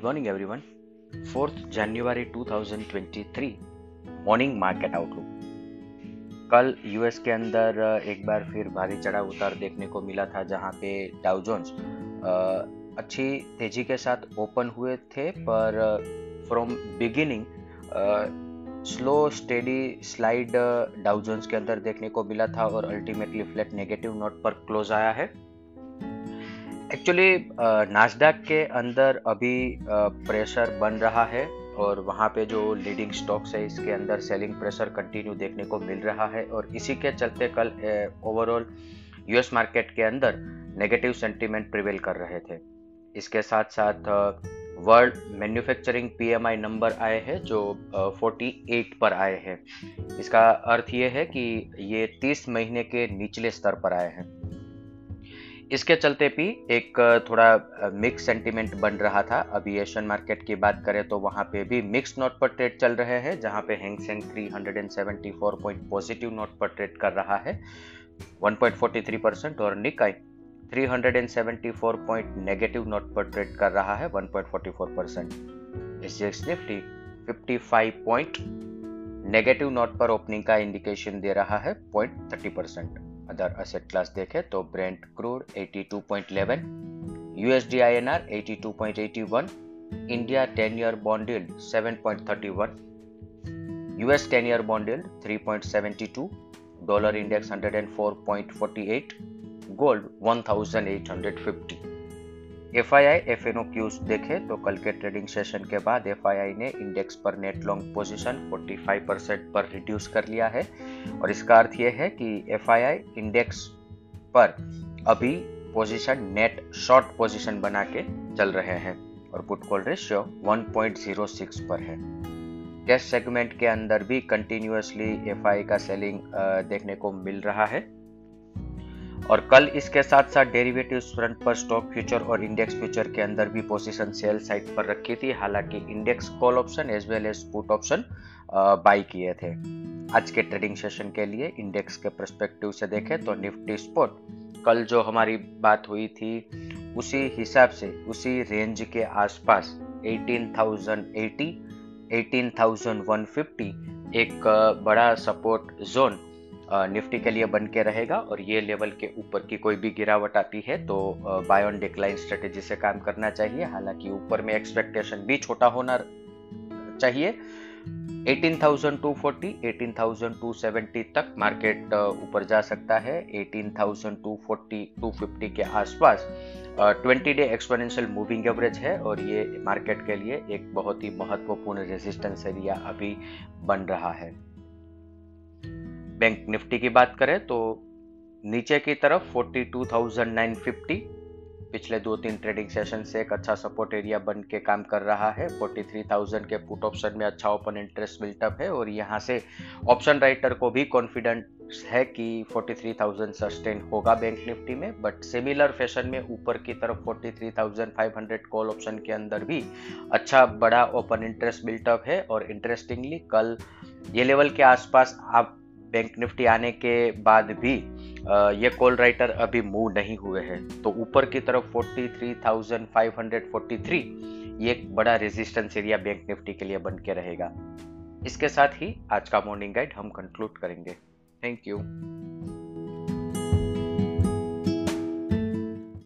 Good morning everyone fourth January 2023 morning market outlook कल US के अंदर एक बार फिर भारी चढ़ाव उतार देखने को मिला था, जहाँ पे डाउ जोन्स अच्छी तेज़ी के साथ ओपन हुए थे, पर from beginning slow steady slide Dow Jones के अंदर देखने को मिला था, और अल्टीमेटली फ्लैट नेगेटिव नोट पर क्लोज आया है। एक्चुअली नाजडाक के अंदर अभी प्रेशर बन रहा है और वहाँ पे जो लीडिंग स्टॉक्स है इसके अंदर सेलिंग प्रेशर कंटिन्यू देखने को मिल रहा है और इसी के चलते कल ओवरऑल यूएस मार्केट के अंदर नेगेटिव सेंटीमेंट प्रिवेल कर रहे थे। इसके साथ साथ वर्ल्ड मैन्युफैक्चरिंग पीएमआई नंबर आए हैं जो uh, 48 पर आए हैं। इसका अर्थ ये है कि ये 30 महीने के निचले स्तर पर आए हैं। इसके चलते भी एक थोड़ा मिक्स सेंटीमेंट बन रहा था। अभी एशियन मार्केट की बात करें तो वहाँ पे भी मिक्स नोट पर ट्रेड चल रहे हैं, जहाँ पे Hang Seng 374 point positive note पर ट्रेड कर रहा है। 1.43 परसेंट और निकाई 374 पॉइंट नेगेटिव नोट पर ट्रेड कर रहा है 1.44 परसेंट एस निफ्टी 55 पॉइंट नेगेटिव नोट पर ओपनिंग का इंडिकेशन दे रहा है 0.30 परसेंट अदर असेट क्लास देखें तो Brent crude 82.11 USD INR 82.81 India 10 year bond yield 7.31 US 10 year bond yield 3.72 dollar index 104.48 gold 1850 F I I F N O cues देखे तो कल के ट्रेडिंग सेशन के बाद एफ़ आई आई ने इंडेक्स पर नेट लॉन्ग पोजिशन 45 परसेंट पर reduce कर लिया है। और इसका अर्थ यह है कि एफ़ आई आई इंडेक्स पर अभी पोजीशन, नेट शॉर्ट पोजीशन बना के चल रहे हैं और पुट कॉल रेशियो 1.06 पर है। कैश सेगमेंट के अंदर भी कंटिन्यूसली एफ़ आई का सेलिंग देखने को मिल रहा है। और कल इसके साथ साथ डेरिवेटिव फ्रंट पर स्टॉक फ्यूचर और इंडेक्स फ्यूचर के अंदर भी पोजीशन सेल साइड पर रखी थी। हालाँकि index call option as well as put option buy किए थे। आज के ट्रेडिंग सेशन के लिए इंडेक्स के परस्पेक्टिव से देखें तो निफ्टी स्पॉट कल जो हमारी बात हुई थी उसी हिसाब से उसी रेंज के आसपास 18,080 18,150 एक बड़ा सपोर्ट जोन निफ्टी के लिए बन के रहेगा और ये लेवल के ऊपर की कोई भी गिरावट आती है तो बाय ऑन डिक्लाइन स्ट्रेटेजी से काम करना चाहिए। हालाँकि ऊपर में एक्सपेक्टेशन भी छोटा होना चाहिए। 18,240, 18,270 तक मार्केट ऊपर जा सकता है। 18,240, 250 के आसपास twenty day exponential moving average है और ये मार्केट के लिए एक बहुत ही महत्वपूर्ण रेजिस्टेंस एरिया अभी बन रहा है। बैंक निफ्टी की बात करें तो नीचे की तरफ़ 42,950 पिछले दो तीन ट्रेडिंग सेशन से एक अच्छा सपोर्ट एरिया बन के काम कर रहा है। 43,000 के पुट ऑप्शन में अच्छा ओपन इंटरेस्ट बिल्टअप है और यहाँ से ऑप्शन राइटर को भी कॉन्फिडेंस है कि 43,000 सस्टेन होगा बैंक निफ्टी में। बट सिमिलर फ़ैशन में ऊपर की तरफ़ 43,500 कॉल ऑप्शन के अंदर भी अच्छा बड़ा ओपन इंटरेस्ट बिल्टअप है। और इंटरेस्टिंगली कल ये लेवल के आसपास आप बैंक निफ्टी आने के बाद भी ये कॉल राइटर अभी मूव नहीं हुए हैं। तो ऊपर की तरफ़ 43,543 ये एक बड़ा रेजिस्टेंस एरिया बैंक निफ्टी के लिए बन के रहेगा। इसके साथ ही आज का मॉर्निंग गाइड हम कंक्लूड करेंगे। Thank you